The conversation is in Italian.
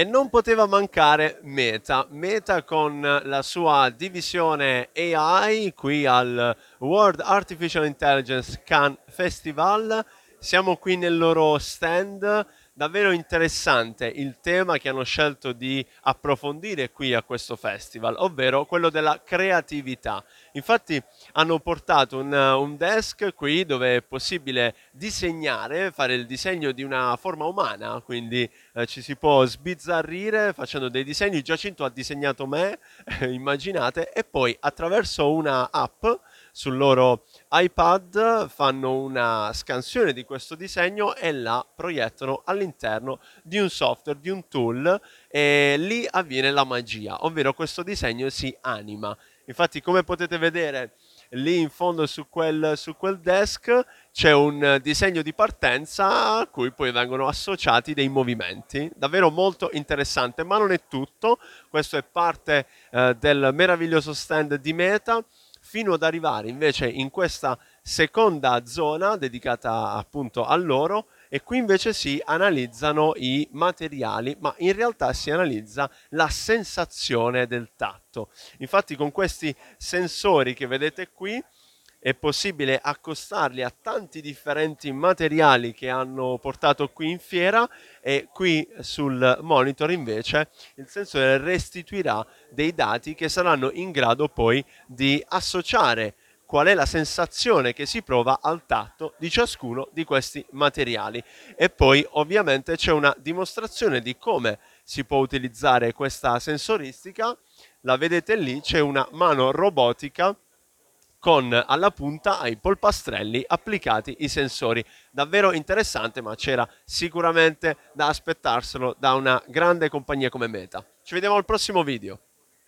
E non poteva mancare Meta, Meta con la sua divisione AI qui al World Artificial Intelligence Cannes Festival. Siamo qui nel loro stand davvero interessante il tema che hanno scelto di approfondire qui a questo festival, ovvero quello della creatività. Infatti hanno portato un, un, desk qui dove è possibile disegnare, fare il disegno di una forma umana, quindi eh, ci si può sbizzarrire facendo dei disegni. Giacinto ha disegnato me, immaginate, e poi attraverso una app sul loro iPad fanno una scansione di questo disegno e la proiettano all'interno di un software, di un tool e lì avviene la magia, ovvero questo disegno si anima. Infatti come potete vedere lì in fondo su quel, su quel desk c'è un disegno di partenza a cui poi vengono associati dei movimenti. Davvero molto interessante, ma non è tutto. Questo è parte eh, del meraviglioso stand di Meta fino ad arrivare invece in questa seconda zona dedicata appunto a loro e qui invece si analizzano i materiali, ma in realtà si analizza la sensazione del tatto. Infatti con questi sensori che vedete qui è possibile accostarli a tanti differenti materiali che hanno portato qui in fiera e qui sul monitor invece il sensore restituirà dei dati che saranno in grado poi di associare qual è la sensazione che si prova al tatto di ciascuno di questi materiali. E poi ovviamente c'è una dimostrazione di come si può utilizzare questa sensoristica. La vedete lì c'è una mano robotica con alla punta ai polpastrelli applicati i sensori. Davvero interessante, ma c'era sicuramente da aspettarselo da una grande compagnia come Meta. Ci vediamo al prossimo video.